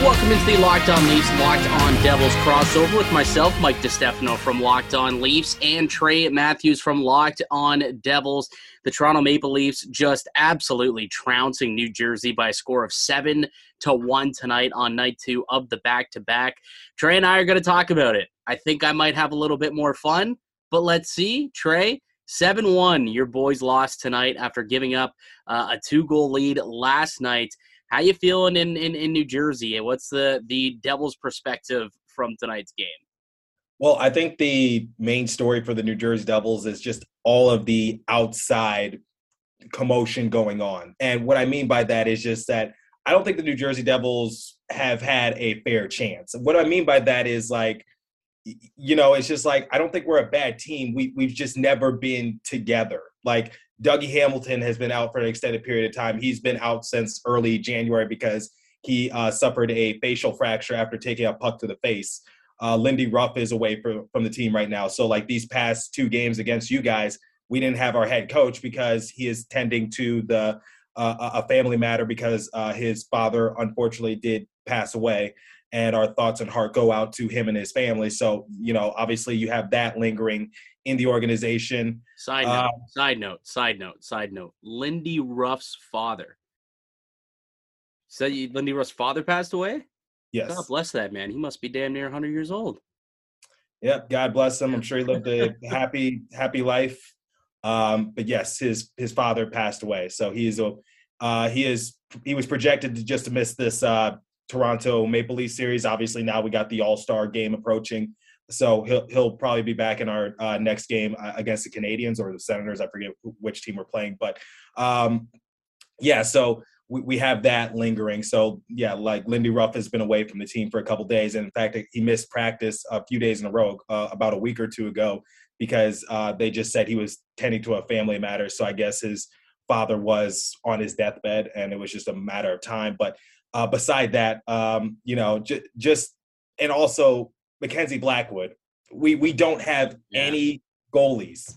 Welcome into the Locked On Leafs, Locked On Devils crossover with myself, Mike DeStefano from Locked On Leafs, and Trey Matthews from Locked On Devils. The Toronto Maple Leafs just absolutely trouncing New Jersey by a score of seven to one tonight on night two of the back to back. Trey and I are going to talk about it. I think I might have a little bit more fun, but let's see. Trey, 7 1, your boys lost tonight after giving up uh, a two goal lead last night. How you feeling in, in, in New Jersey? And what's the, the Devils' perspective from tonight's game? Well, I think the main story for the New Jersey Devils is just all of the outside commotion going on. And what I mean by that is just that I don't think the New Jersey Devils have had a fair chance. What I mean by that is like, you know, it's just like I don't think we're a bad team. We we've just never been together. Like Dougie Hamilton has been out for an extended period of time. He's been out since early January because he uh, suffered a facial fracture after taking a puck to the face. Uh, Lindy Ruff is away for, from the team right now. So like these past two games against you guys, we didn't have our head coach because he is tending to the uh, a family matter because uh, his father unfortunately did pass away and our thoughts and heart go out to him and his family so you know obviously you have that lingering in the organization. Side note uh, side note side note side note. Lindy ruff's father. Said so lindy ruff's father passed away? Yes. God bless that man. He must be damn near 100 years old. Yep god bless him. I'm sure he lived a happy happy life. Um, but yes, his his father passed away, so he's a uh, he is he was projected to just to miss this uh, Toronto Maple Leaf series. Obviously, now we got the All Star game approaching, so he'll he'll probably be back in our uh, next game uh, against the Canadiens or the Senators. I forget which team we're playing, but um, yeah, so. We, we have that lingering. So yeah, like Lindy Ruff has been away from the team for a couple days, and in fact, he missed practice a few days in a row uh, about a week or two ago because uh, they just said he was tending to a family matter. So I guess his father was on his deathbed, and it was just a matter of time. But uh, beside that, um, you know, j- just and also Mackenzie Blackwood, we we don't have yeah. any goalies.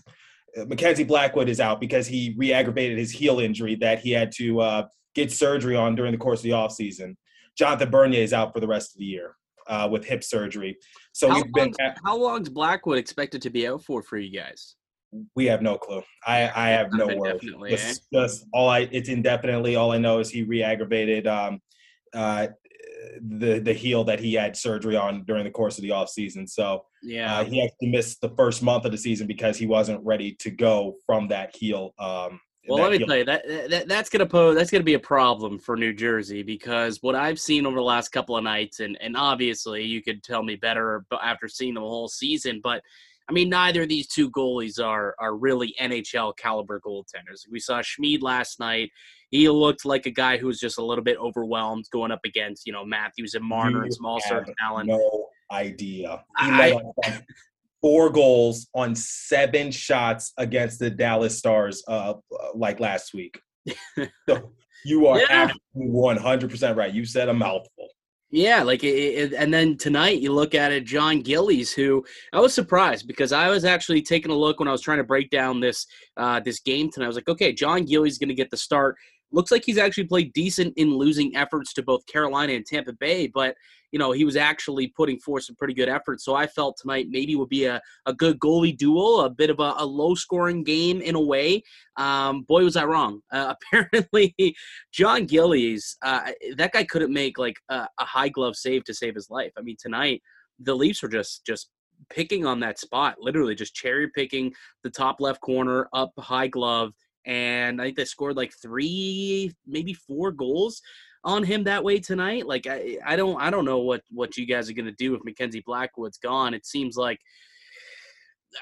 Uh, Mackenzie Blackwood is out because he re-aggravated his heel injury that he had to uh, get surgery on during the course of the offseason. Jonathan Bernier is out for the rest of the year uh, with hip surgery. So how we've been. At, how long's Blackwood expected to be out for for you guys? We have no clue. I I have no word. Just, eh? just all I it's indefinitely. All I know is he re-aggravated um, uh, the the heel that he had surgery on during the course of the off season. So yeah, uh, he actually missed the first month of the season because he wasn't ready to go from that heel um, well, let me tell you that, that that's gonna pose that's gonna be a problem for New Jersey because what I've seen over the last couple of nights, and and obviously you could tell me better after seeing the whole season, but I mean neither of these two goalies are are really NHL caliber goaltenders. We saw Schmid last night; he looked like a guy who was just a little bit overwhelmed going up against you know Matthews and Marner and small certain talent. No idea. I, four goals on seven shots against the Dallas Stars, uh, like last week. so you are yeah. 100% right. You said a mouthful. Yeah, like, it, it, and then tonight you look at it, John Gillies, who I was surprised because I was actually taking a look when I was trying to break down this uh, this game tonight. I was like, okay, John Gillies is going to get the start. Looks like he's actually played decent in losing efforts to both Carolina and Tampa Bay, but you know, he was actually putting forth some pretty good efforts. So I felt tonight maybe would be a, a good goalie duel, a bit of a, a low scoring game in a way. Um, boy, was I wrong. Uh, apparently, John Gillies, uh, that guy couldn't make like a, a high glove save to save his life. I mean, tonight, the Leafs were just, just picking on that spot, literally just cherry picking the top left corner up high glove. And I think they scored like three, maybe four goals on him that way tonight. Like I, I don't I don't know what what you guys are gonna do if Mackenzie Blackwood's gone. It seems like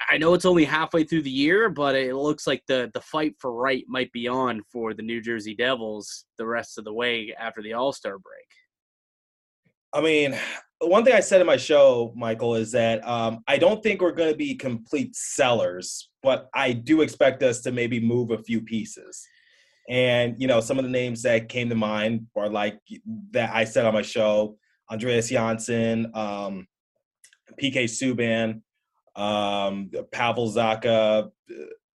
I know it's only halfway through the year, but it looks like the the fight for right might be on for the New Jersey Devils the rest of the way after the All Star break. I mean, one thing I said in my show, Michael, is that um, I don't think we're going to be complete sellers, but I do expect us to maybe move a few pieces. And you know, some of the names that came to mind are like that I said on my show. Andreas Johnsson, um, PK Subban, um, Pavel Zacha,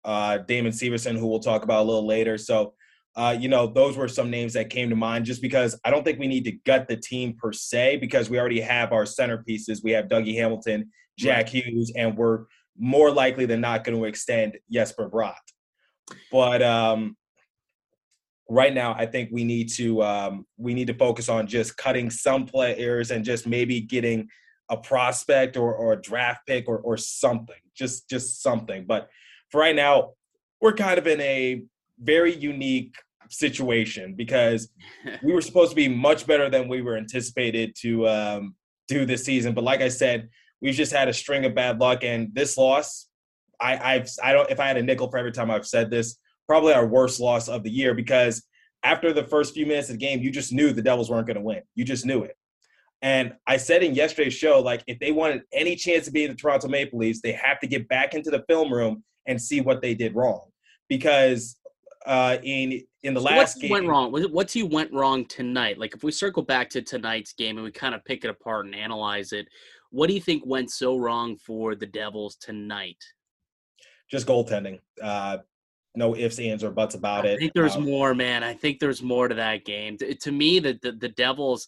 uh, Damon Severson, who we'll talk about a little later. So, uh, you know, those were some names that came to mind just because I don't think we need to gut the team per se because we already have our centerpieces. We have Dougie Hamilton, Jack right. Hughes, and we're more likely than not going to extend Jesper Bratt. But um, right now, I think we need to um, we need to focus on just cutting some players and just maybe getting a prospect or, or a draft pick or, or something, just just something. But for right now, we're kind of in a very unique situation because we were supposed to be much better than we were anticipated to um, do this season. But like I said, we've just had a string of bad luck, and this loss, I, I've I don't if I had a nickel for every time I've said this, probably our worst loss of the year because after the first few minutes of the game, you just knew the Devils weren't going to win. You just knew it. And I said in yesterday's show, like if they wanted any chance to be the Toronto Maple Leafs, they have to get back into the film room and see what they did wrong. Because uh, in in the so last what game, went wrong? What you went wrong tonight? Like if we circle back to tonight's game and we kind of pick it apart and analyze it, what do you think went so wrong for the Devils tonight? Just goaltending. Uh, no ifs, ands, or buts about it. I think there's um, more, man. I think there's more to that game. To, to me, the, the the Devils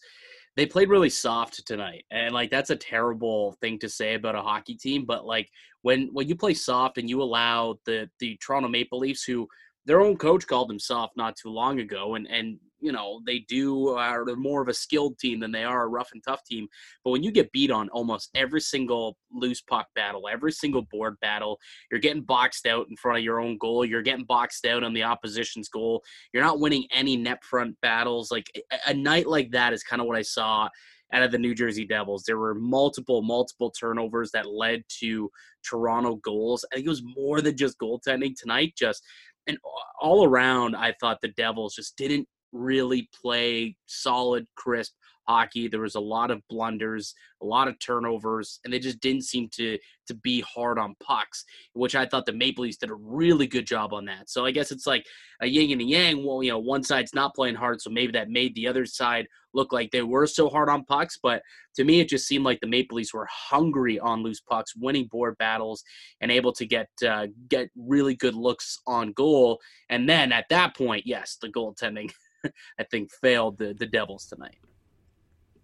they played really soft tonight and like that's a terrible thing to say about a hockey team but like when when you play soft and you allow the the Toronto Maple Leafs who their own coach called them soft not too long ago and and you know they do are more of a skilled team than they are a rough and tough team but when you get beat on almost every single loose puck battle every single board battle you're getting boxed out in front of your own goal you're getting boxed out on the opposition's goal you're not winning any net front battles like a, a night like that is kind of what i saw out of the New Jersey Devils. There were multiple, multiple turnovers that led to Toronto goals. I think it was more than just goaltending tonight. Just and all around, I thought the Devils just didn't really play solid, crisp hockey. There was a lot of blunders, a lot of turnovers, and they just didn't seem to to be hard on pucks, which I thought the Maple Leafs did a really good job on that. So I guess it's like a yin and a yang. Well, you know, one side's not playing hard, so maybe that made the other side look like they were so hard on pucks. But to me, it just seemed like the Maple Leafs were hungry on loose pucks, winning board battles, and able to get uh, get really good looks on goal. And then at that point, yes, the goaltending I think failed the the Devils tonight.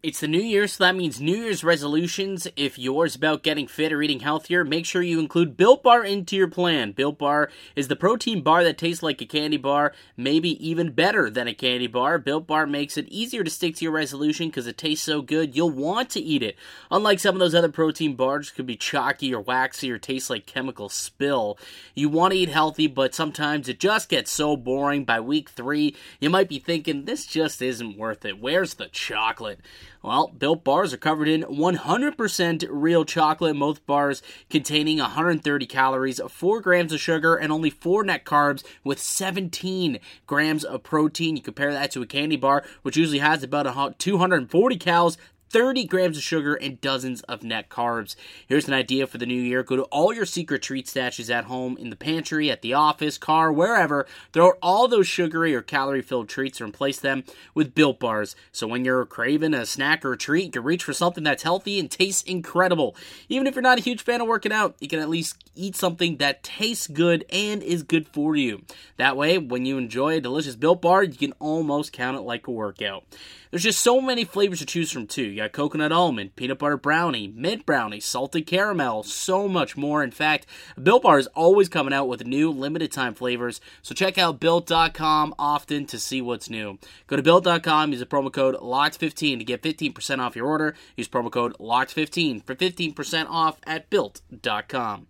It's the new year, so that means New Year's resolutions. If yours about getting fit or eating healthier, make sure you include Built Bar into your plan. Built Bar is the protein bar that tastes like a candy bar, maybe even better than a candy bar. Built Bar makes it easier to stick to your resolution because it tastes so good you'll want to eat it. Unlike some of those other protein bars, could be chalky or waxy or taste like chemical spill. You want to eat healthy, but sometimes it just gets so boring. By week three, you might be thinking this just isn't worth it. Where's the chocolate? Well, Built bars are covered in 100% real chocolate, most bars containing 130 calories, 4 grams of sugar, and only 4 net carbs with 17 grams of protein. You compare that to a candy bar, which usually has about 240 calories, 30 grams of sugar, and dozens of net carbs. Here's an idea for the new year go to all your secret treat stashes at home, in the pantry, at the office, car, wherever. Throw all those sugary or calorie filled treats and replace them with built bars. So when you're craving a snack or a treat, you can reach for something that's healthy and tastes incredible. Even if you're not a huge fan of working out, you can at least eat something that tastes good and is good for you. That way, when you enjoy a delicious built bar, you can almost count it like a workout. There's just so many flavors to choose from, too. Got coconut almond, peanut butter brownie, mint brownie, salted caramel, so much more. In fact, Built Bar is always coming out with new limited time flavors, so check out Built.com often to see what's new. Go to Built.com, use the promo code LOCKED15 to get 15% off your order. Use promo code LOCKED15 for 15% off at Built.com.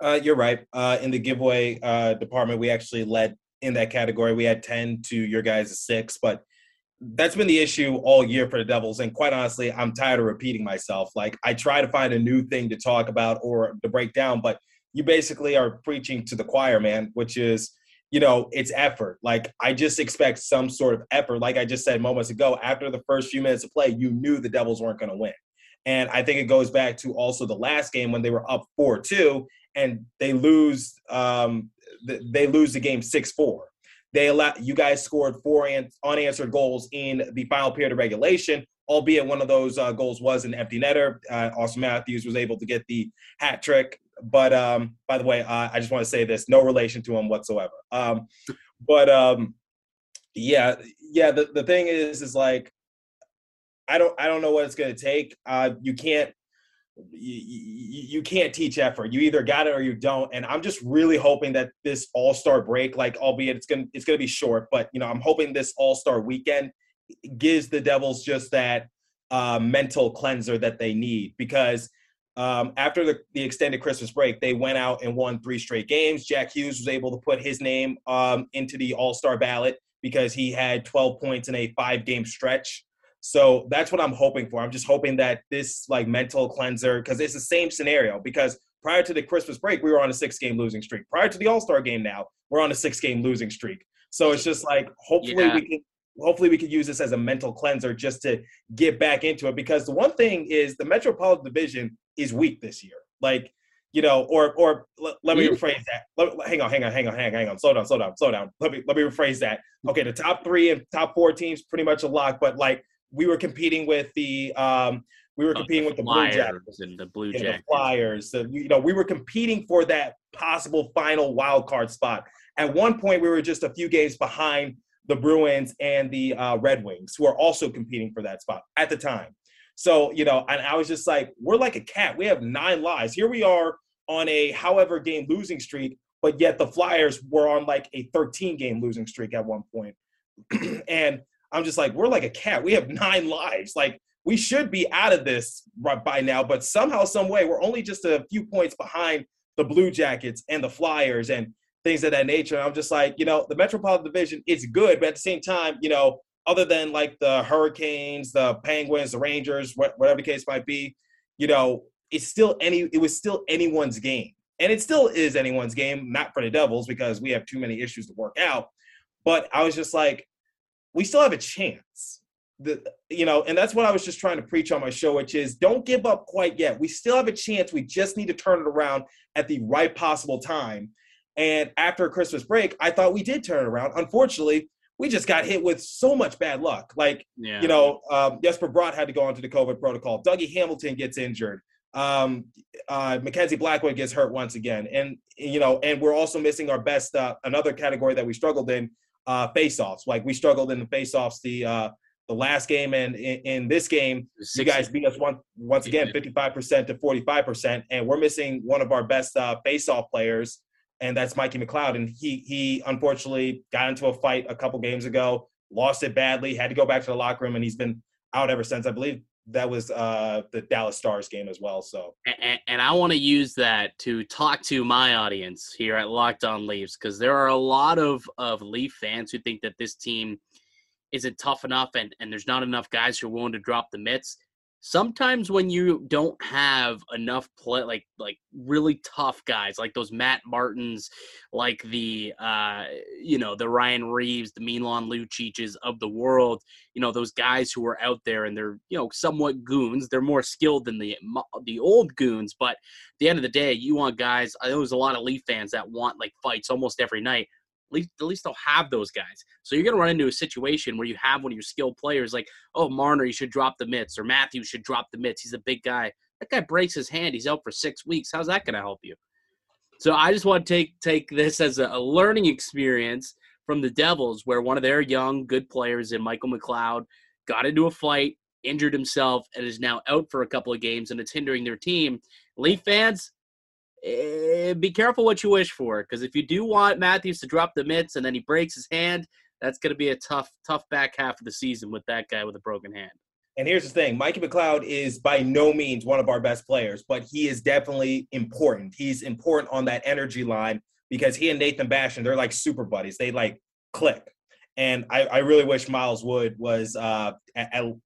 Uh, you're right. Uh, in the giveaway uh, department, we actually led in that category. We had 10 to your guys' six, but that's been the issue all year for the Devils. And quite honestly, I'm tired of repeating myself. Like I try to find a new thing to talk about or to break down, but you basically are preaching to the choir, man, which is, you know, it's effort. Like I just expect some sort of effort. Like I just said moments ago, after the first few minutes of play, you knew the Devils weren't going to win. And I think it goes back to also the last game when they were up 4-2 and they lose um, they lose the game 6-4 they allow you guys scored four unanswered goals in the final period of regulation. albeit one of those uh, goals was an empty netter. Uh, Auston Matthews was able to get the hat trick. But um, by the way, uh, I just want to say this: no relation to him whatsoever. Um, but um, yeah, yeah. The, the thing is, is like, I don't I don't know what it's going to take. Uh, you can't you, you, you, can't teach effort. You either got it or you don't. And I'm just really hoping that this All Star break, like albeit it's gonna it's gonna be short, but you know I'm hoping this All Star weekend gives the Devils just that uh, mental cleanser that they need because um, after the, the, extended Christmas break, they went out and won three straight games. Jack Hughes was able to put his name um, into the All Star ballot because he had 12 points in a five game stretch. So that's what I'm hoping for. I'm just hoping that this like mental cleanser, because it's the same scenario. Because prior to the Christmas break, we were on a six game losing streak. Prior to the All Star game, now we're on a six game losing streak. So it's just like hopefully yeah. we can hopefully we can use this as a mental cleanser just to get back into it because the one thing is the metropolitan division is weak this year like you know or or let, let me mm-hmm. rephrase that let, hang on hang on hang on hang on hang on slow down slow down slow down let me let me rephrase that mm-hmm. okay the top three and top four teams pretty much a lock but like we were competing with the um we were competing oh, the with the Blue Jackets and the Blue Jackets, the Flyers. The, you know, we were competing for that possible final wild card spot. At one point, we were just a few games behind the Bruins and the uh, Red Wings, who are also competing for that spot at the time. So, you know, and I was just like, we're like a cat. We have nine lives. Here we are on a however game losing streak, but yet the Flyers were on like a 13 game losing streak at one point. and I'm just like, we're like a cat. We have nine lives. Like, we should be out of this by now, but somehow, some way, we're only just a few points behind the Blue Jackets and the Flyers. And things of that nature. And I'm just like, you know, the Metropolitan Division is good, but at the same time, you know, other than like the Hurricanes, the Penguins, the Rangers, whatever the case might be, you know, it's still any it was still anyone's game. And it still is anyone's game, not for the Devils because we have too many issues to work out. But I was just like, we still have a chance. The, you know, and that's what I was just trying to preach on my show, which is don't give up quite yet. We still have a chance. We just need to turn it around at the right possible time. And after Christmas break, I thought we did turn it around. Unfortunately, we just got hit with so much bad luck. Like, yeah. you know, um, Jesper Bratt had to go onto the COVID protocol. Dougie Hamilton gets injured. Um, uh, Mackenzie Blackwood gets hurt once again. And, you know, and we're also missing our best, uh, another category that we struggled in, uh, face-offs. Like we struggled in the face-offs the, uh, the last game and in, in this game, 60. you guys beat us one, once again, 55% to 45%. And we're missing one of our best uh, face-off players and that's Mikey McLeod. And he he unfortunately got into a fight a couple games ago, lost it badly, had to go back to the locker room, and he's been out ever since. I believe that was uh, the Dallas Stars game as well. So, and, and I want to use that to talk to my audience here at Locked On Leafs because there are a lot of of Leaf fans who think that this team isn't tough enough and and there's not enough guys who are willing to drop the mitts sometimes when you don't have enough play like like really tough guys like those Matt Martins like the uh you know the Ryan Reaves, the Milan Lucic's of the world you know those guys who are out there and they're you know somewhat goons they're more skilled than the the old goons but at the end of the day you want guys know there's a lot of Leaf fans that want like fights almost every night at least, at least they'll have those guys. So you're going to run into a situation where you have one of your skilled players like, oh, Marner, you should drop the mitts, or Matthews should drop the mitts. He's a big guy. That guy breaks his hand. He's out for six weeks. How's that going to help you? So I just want to take take this as a, a learning experience from the Devils, where one of their young, good players in Michael McLeod got into a fight, injured himself, and is now out for a couple of games, and it's hindering their team. Leaf fans, eh, be careful what you wish for because if you do want Matthews to drop the mitts and then he breaks his hand, that's going to be a tough, tough back half of the season with that guy with a broken hand. And here's the thing Mikey McLeod is by no means one of our best players, but he is definitely important. He's important on that energy line because he and Nathan Bastian, they're like super buddies. They like click. And I, I really wish Miles Wood was uh,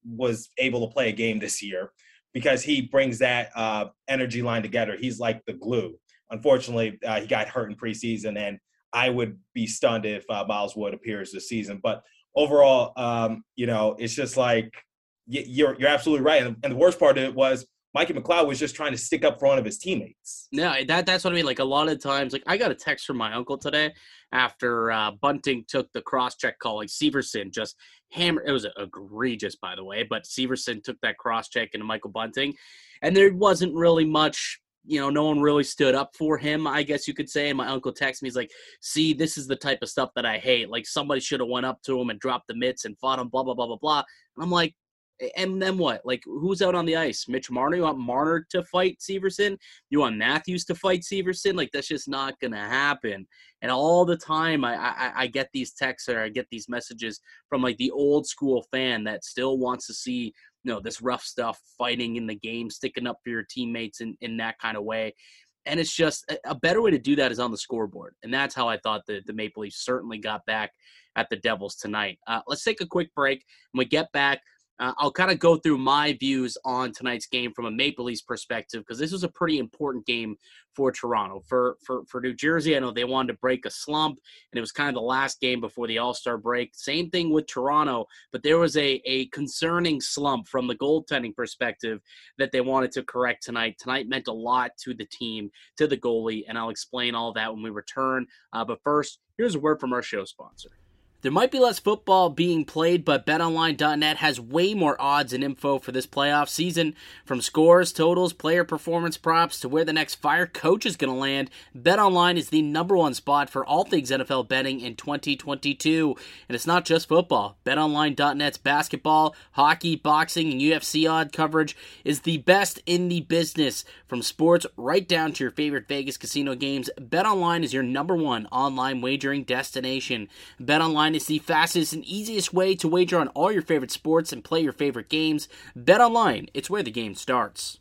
was able to play a game this year because he brings that uh, energy line together. He's like the glue. Unfortunately, uh, he got hurt in preseason, and I would be stunned if uh, Miles Wood appears this season. But overall, um, you know, it's just like you're you're absolutely right. And, and the worst part of it was Mikey McLeod was just trying to stick up for one of his teammates. No, that that's what I mean. Like a lot of times, like I got a text from my uncle today after uh, Bunting took the cross check call. Like Severson just hammered. It was egregious, by the way, but Severson took that cross check into Michael Bunting, and there wasn't really much. You know, no one really stood up for him. I guess you could say. And my uncle texted me. He's like, "See, this is the type of stuff that I hate. Like somebody should have went up to him and dropped the mitts and fought him. Blah blah blah blah blah." And I'm like, and then what? Like, who's out on the ice? Mitch Marner? You want Marner to fight Severson? You want Matthews to fight Severson? Like, that's just not to happen. And all the time, I, I, I get these texts or I get these messages from like the old school fan that still wants to see, you know, this rough stuff, fighting in the game, sticking up for your teammates in, in that kind of way. And it's just a better way to do that is on the scoreboard. And that's how I thought the, the Maple Leafs certainly got back at the Devils tonight. Uh, let's take a quick break. When we get back, uh, I'll kind of go through my views on tonight's game from a Maple Leafs perspective because this was a pretty important game for Toronto. For, for for New Jersey, I know they wanted to break a slump, and it was kind of the last game before the All Star break. Same thing with Toronto, but there was a a concerning slump from the goaltending perspective that they wanted to correct tonight. Tonight meant a lot to the team, to the goalie, and I'll explain all that when we return. Uh, but first, here's a word from our show sponsor. There might be less football being played, but betonline.net has way more odds and info for this playoff season. From scores, totals, player performance props to where the next fire coach is going to land, BetOnline is the number one spot for all things NFL betting in 2022. And it's not just football. BetOnline.net's basketball, hockey, boxing, and UFC odd coverage is the best in the business. From sports right down to your favorite Vegas casino games, BetOnline is your number one online wagering destination. BetOnline is the fastest and easiest way to wager on all your favorite sports and play your favorite games. Bet online, it's where the game starts.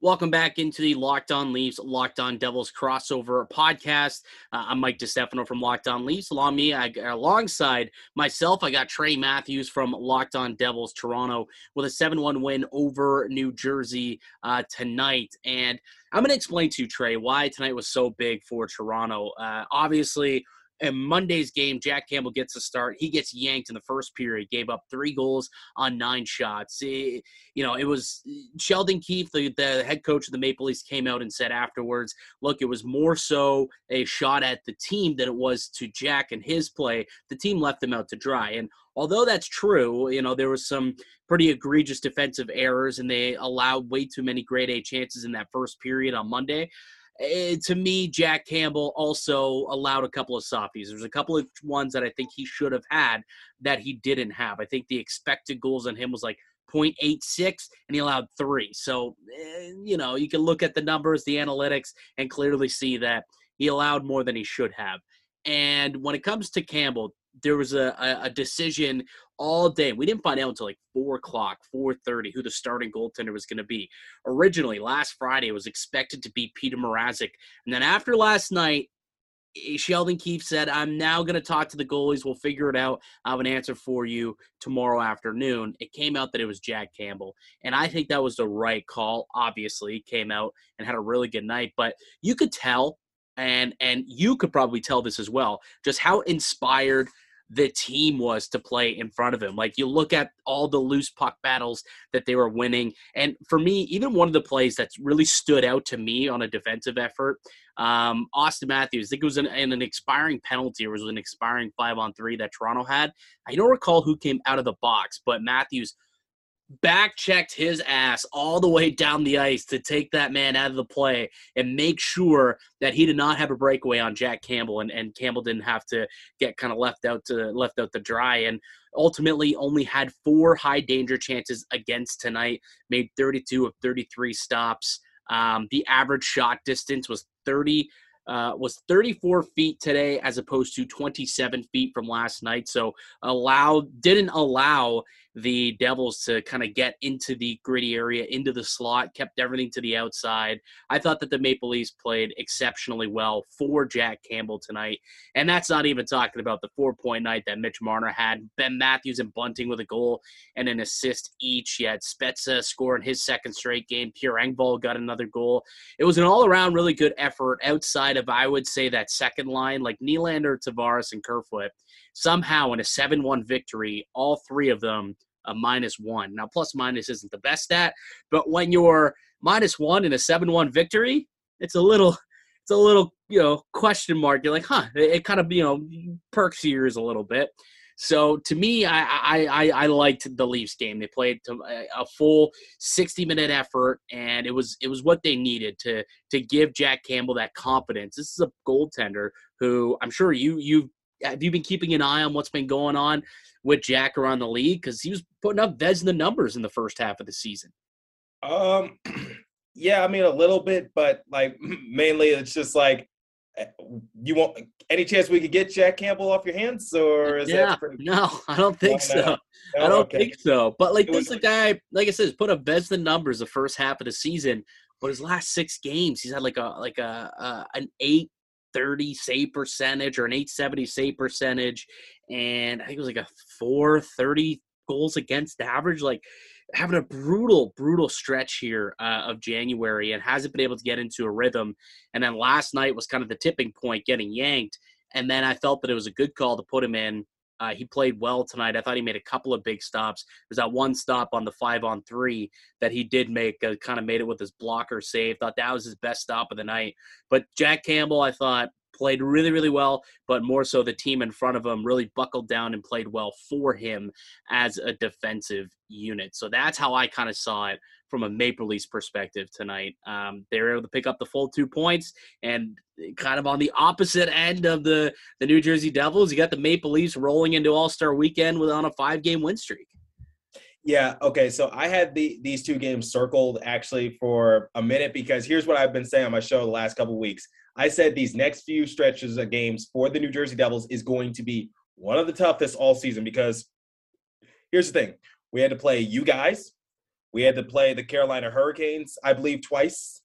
Welcome back into the Locked On Leafs, Locked On Devils crossover podcast. Uh, I'm Mike DeStefano from Locked On Leafs. Along me, I, alongside myself, I got Trey Matthews from Locked On Devils Toronto with a 7-1 win over New Jersey uh, tonight. And I'm going to explain to you, Trey, why tonight was so big for Toronto. Uh, obviously, in Monday's game, Jack Campbell gets a start. He gets yanked in the first period, gave up three goals on nine shots. It, you know, it was Sheldon Keefe, the, the head coach of the Maple Leafs, came out and said afterwards, look, it was more so a shot at the team than it was to Jack and his play. The team left them out to dry. And although that's true, you know, there was some pretty egregious defensive errors and they allowed way too many grade A chances in that first period on Monday. Uh, to me, Jack Campbell also allowed a couple of softies. There's a couple of ones that I think he should have had that he didn't have. I think the expected goals on him was like 0.86 and he allowed three. So, eh, you know, you can look at the numbers, the analytics, and clearly see that he allowed more than he should have. And when it comes to Campbell, there was a, a, decision all day. We didn't find out until like four o'clock, four thirty, who the starting goaltender was going to be. Originally, last Friday, it was expected to be Peter Mrazek, and then after last night, eh, Sheldon Keefe said, "I'm now going to talk to the goalies. We'll figure it out. I have an answer for you tomorrow afternoon." It came out that it was Jack Campbell, and I think that was the right call. Obviously, came out and had a really good night, but you could tell and and you could probably tell this as well just how inspired the team was to play in front of him. Like you look at all the loose puck battles that they were winning and for me even one of the plays that's really stood out to me on a defensive effort um, auston matthews i think it was an, an expiring penalty or was an expiring five on three that toronto had. I don't recall who came out of the box but matthews back checked his ass all the way down the ice to take that man out of the play and make sure that he did not have a breakaway on Jack Campbell and, and Campbell didn't have to get kind of left out to left out to dry and ultimately only had four high danger chances against tonight made 32 of 33 stops um, the average shot distance was 30 uh, was 34 feet today as opposed to 27 feet from last night. So allowed didn't allow the Devils to kind of get into the gritty area, into the slot, kept everything to the outside. I thought that the Maple Leafs played exceptionally well for Jack Campbell tonight. And that's not even talking about the four point night that Mitch Marner had. Ben Matthews and Bunting with a goal and an assist each. You had Spezza scoring his second straight game. Pierre Engvall got another goal. It was an all around really good effort outside of, I would say, that second line, like Nylander, Tavares, and Kerfoot. Somehow in a 7 1 victory, all three of them a minus one. Now, plus minus isn't the best stat, but when you're minus one in a seven-one victory, it's a little, it's a little, you know, question mark. You're like, huh? It, it kind of, you know, perks your ears a little bit. So to me, I, I I, liked the Leafs game. They played a full 60 minute effort, and it was it was what they needed to to give Jack Campbell that confidence. This is a goaltender who I'm sure you you have you been keeping an eye on what's been going on with Jack around the league because he was putting up Vezina numbers in the first half of the season. Um, yeah, I mean a little bit, but like mainly it's just like you want any chance we could get Jack Campbell off your hands, or is yeah, that pretty- no, I don't think so. No, I don't okay. think so. But like It this was- a guy, like I said, put up Vezina numbers the first half of the season, but his last six games, he's had like a like a, a an eight thirty save percentage or an eight seventy save percentage, and I think it was like a four thirty goals against average. Like having a brutal, brutal stretch here uh, of January and hasn't been able to get into a rhythm. And then last night was kind of the tipping point, getting yanked. And then I felt that it was a good call to put him in. Uh, he played well tonight. I thought he made a couple of big stops. There's that one stop on the five on three that he did make, uh, kind of made it with his blocker save. Thought that was his best stop of the night. But Jack Campbell, I thought, played really, really well, but more so the team in front of him really buckled down and played well for him as a defensive unit. So that's how I kind of saw it from a Maple Leafs perspective tonight. Um, they were able to pick up the full two points, and kind of on the opposite end of the the New Jersey Devils, you got the Maple Leafs rolling into All Star Weekend with on a five game win streak. Yeah. Okay. So I had the these two games circled actually for a minute because here's what I've been saying on my show the last couple weeks. I said these next few stretches of games for the New Jersey Devils is going to be one of the toughest all season because here's the thing: we had to play you guys, we had to play the Carolina Hurricanes, I believe, twice.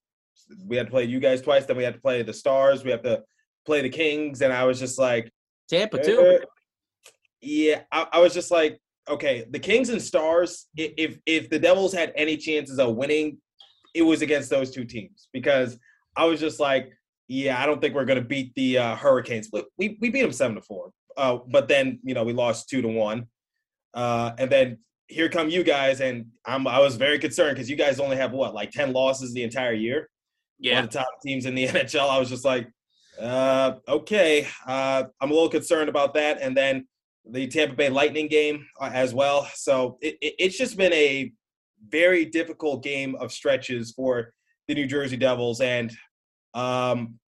We had to play you guys twice. Then we had to play the Stars. We have to play the Kings, and I was just like, Tampa too. uh, Yeah, I, I was just like, okay, the Kings and Stars. If if the Devils had any chances of winning, it was against those two teams because I was just like, yeah, I don't think we're gonna beat the uh, Hurricanes. But we we beat them seven to four. Uh, but then you know we lost two to one, uh, and then here come you guys, and I'm I was very concerned because you guys only have what like ten losses the entire year one Yeah, of the top teams in the NHL. I was just like, uh, okay, uh, I'm a little concerned about that. And then the Tampa Bay Lightning game uh, as well. So it, it, it's just been a very difficult game of stretches for the New Jersey Devils. And um,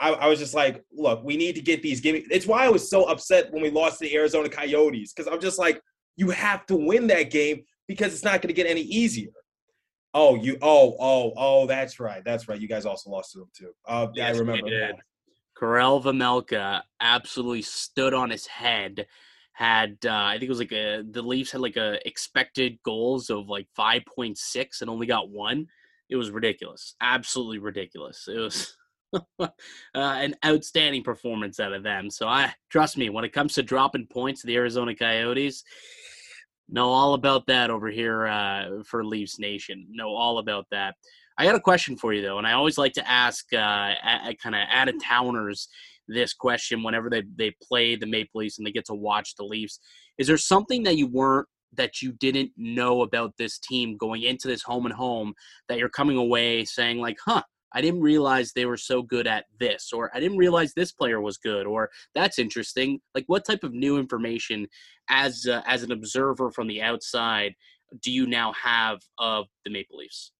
I, I was just like, look, we need to get these. Give me. It's why I was so upset when we lost to the Arizona Coyotes because I'm just like, you have to win that game because it's not going to get any easier. Oh, you. Oh, oh, oh. That's right. That's right. You guys also lost to them too. Uh, yeah, Yes, I remember. did. that. Karel Vejmelka absolutely stood on his head. Had uh, I think it was like a the Leafs had like a expected goals of like five point six and only got one. It was ridiculous, absolutely ridiculous. It was uh, an outstanding performance out of them. So I trust me when it comes to dropping points the Arizona Coyotes. Know all about that over here uh, for Leafs Nation. Know all about that. I got a question for you though, and I always like to ask uh, kind of out of towners this question whenever they they play the Maple Leafs and they get to watch the Leafs. Is there something that you weren't that you didn't know about this team going into this home and home that you're coming away saying like, "Huh, I didn't realize they were so good at this," or "I didn't realize this player was good," or "That's interesting." Like, what type of new information, as uh, as an observer from the outside, do you now have of the Maple Leafs?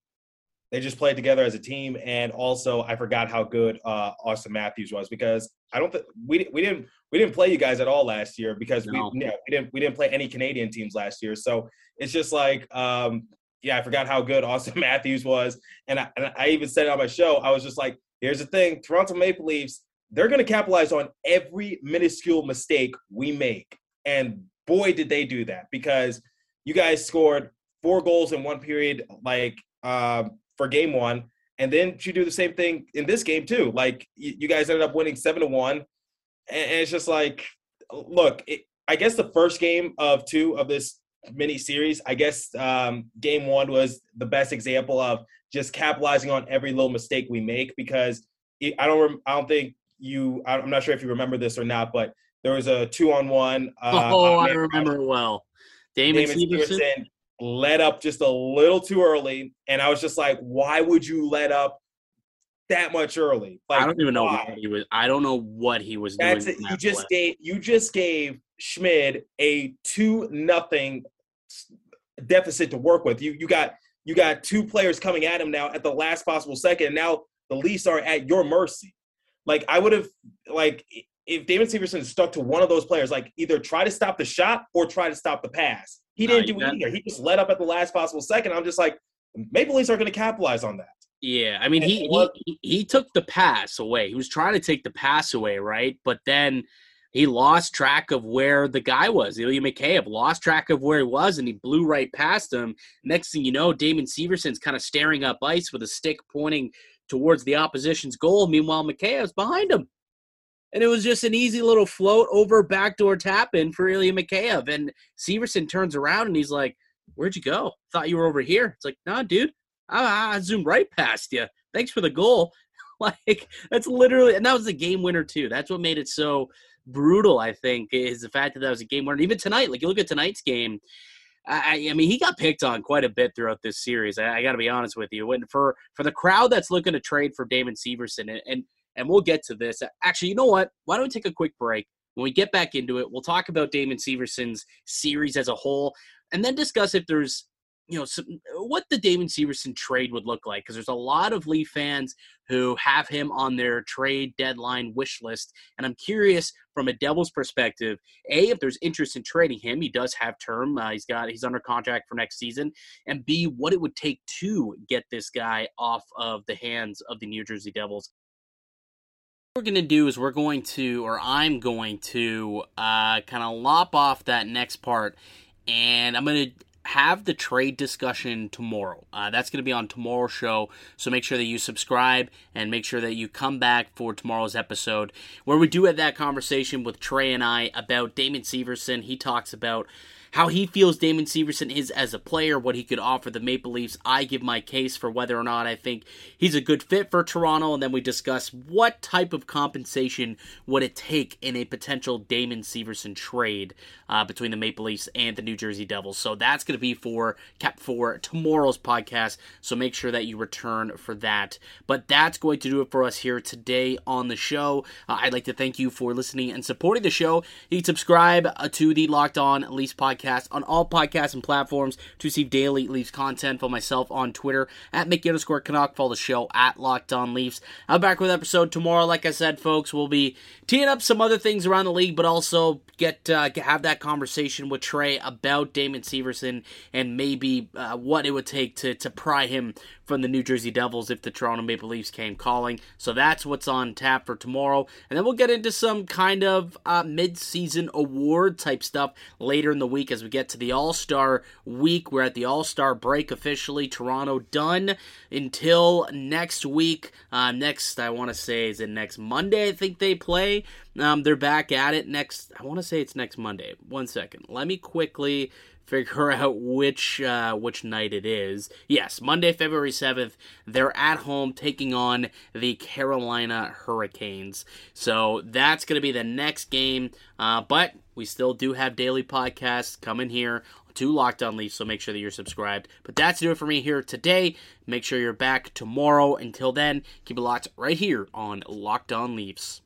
they just played together as a team and also i forgot how good uh auston matthews was because i don't think we, we didn't we didn't play you guys at all last year because No. we yeah, we didn't we didn't play any canadian teams last year so it's just like um yeah i forgot how good auston matthews was and I, and I even said it on my show i was just like here's the thing toronto maple leafs they're going to capitalize on every minuscule mistake we make and boy did they do that because you guys scored four goals in one period like um for game one. And then you do the same thing in this game too. Like you, guys ended up winning seven to one, and, and it's just like, look, it, I guess the first game of two of this mini series, I guess um, game one was the best example of just capitalizing on every little mistake we make because it, I don't, rem- I don't think you, I'm not sure if you remember this or not, but there was a two on one. Uh, oh, I remember it well. Damon, Damon Severson. Severson let up just a little too early, and I was just like, why would you let up that much early? Like, I don't even know why? what he was. I don't know what he was That's doing. It. You just play. gave you just gave Schmid a two nothing deficit to work with. You you got you got two players coming at him now at the last possible second, and now the Leafs are at your mercy. Like I would have like if David Severson stuck to one of those players, like either try to stop the shot or try to stop the pass. He didn't do either. He just let up at the last possible second. I'm just like, Maple Leafs are going to capitalize on that. Yeah, I mean, he, he he took the pass away. He was trying to take the pass away, right? But then he lost track of where the guy was. Ilya Mikheyev lost track of where he was, and he blew right past him. Next thing you know, Damon Severson's kind of staring up ice with a stick pointing towards the opposition's goal. Meanwhile, Mikheyev's behind him. And it was just an easy little float over backdoor tap in for Ilya Mikheyev. And Severson turns around and he's like, Where'd you go? Thought you were over here. It's like, nah, dude, I, I zoomed right past you. Thanks for the goal. like, that's literally, and that was the game winner, too. That's what made it so brutal, I think, is the fact that that was a game winner. Even tonight, like, you look at tonight's game, I, I, mean, he got picked on quite a bit throughout this series. I, I got to be honest with you. When for for the crowd that's looking to trade for Damon Severson, and, and and we'll get to this. Actually, you know what? Why don't we take a quick break? When we get back into it, we'll talk about Damon Severson's series as a whole, and then discuss if there's you know some, what the Damon Severson trade would look like because there's a lot of Leaf fans who have him on their trade deadline wish list, and I'm curious from a Devils perspective, a if there's interest in trading him, he does have term, uh, he's got he's under contract for next season, and b what it would take to get this guy off of the hands of the New Jersey Devils. What we're going to do is we're going to, or I'm going to, uh, kind of lop off that next part, and I'm going to have the trade discussion tomorrow. Uh, that's going to be on tomorrow's show, so make sure that you subscribe and make sure that you come back for tomorrow's episode where we do have that conversation with Trey and I about Damon Severson. He talks about how he feels Damon Severson is as a player, what he could offer the Maple Leafs. I give my case for whether or not I think he's a good fit for Toronto, and then we discuss what type of compensation would it take in a potential Damon Severson trade uh, between the Maple Leafs and the New Jersey Devils. So that's going to be for Cap for tomorrow's podcast. So make sure that you return for that. But that's going to do it for us here today on the show. Uh, I'd like to thank you for listening and supporting the show. You can subscribe uh, to the Locked On Leafs podcast podcast on all podcasts and platforms to receive daily Leafs content. Follow myself on Twitter at Mickey underscore Canuck. Follow the show at Locked On Leafs. I'm back with episode tomorrow. Like I said, folks, we'll be teeing up some other things around the league, but also get uh, have that conversation with Trey about Damon Severson and maybe uh, what it would take to to pry him from the New Jersey Devils if the Toronto Maple Leafs came calling. So that's what's on tap for tomorrow. And then we'll get into some kind of uh, mid season award type stuff later in the week as we get to the All Star week. We're at the All Star break officially. Toronto done until next week. Uh, next, I want to say, is it next Monday? I think they play. Um, they're back at it next. I want to say it's next Monday. One second. Let me quickly figure out which uh, which night it is. Yes, Monday, February seventh. They're at home taking on the Carolina Hurricanes. So that's going to be the next game. Uh, but we still do have daily podcasts coming here to Locked On Leafs, so make sure that you're subscribed. But that's do it for me here today. Make sure you're back tomorrow. Until then, keep it locked right here on Locked On Leafs.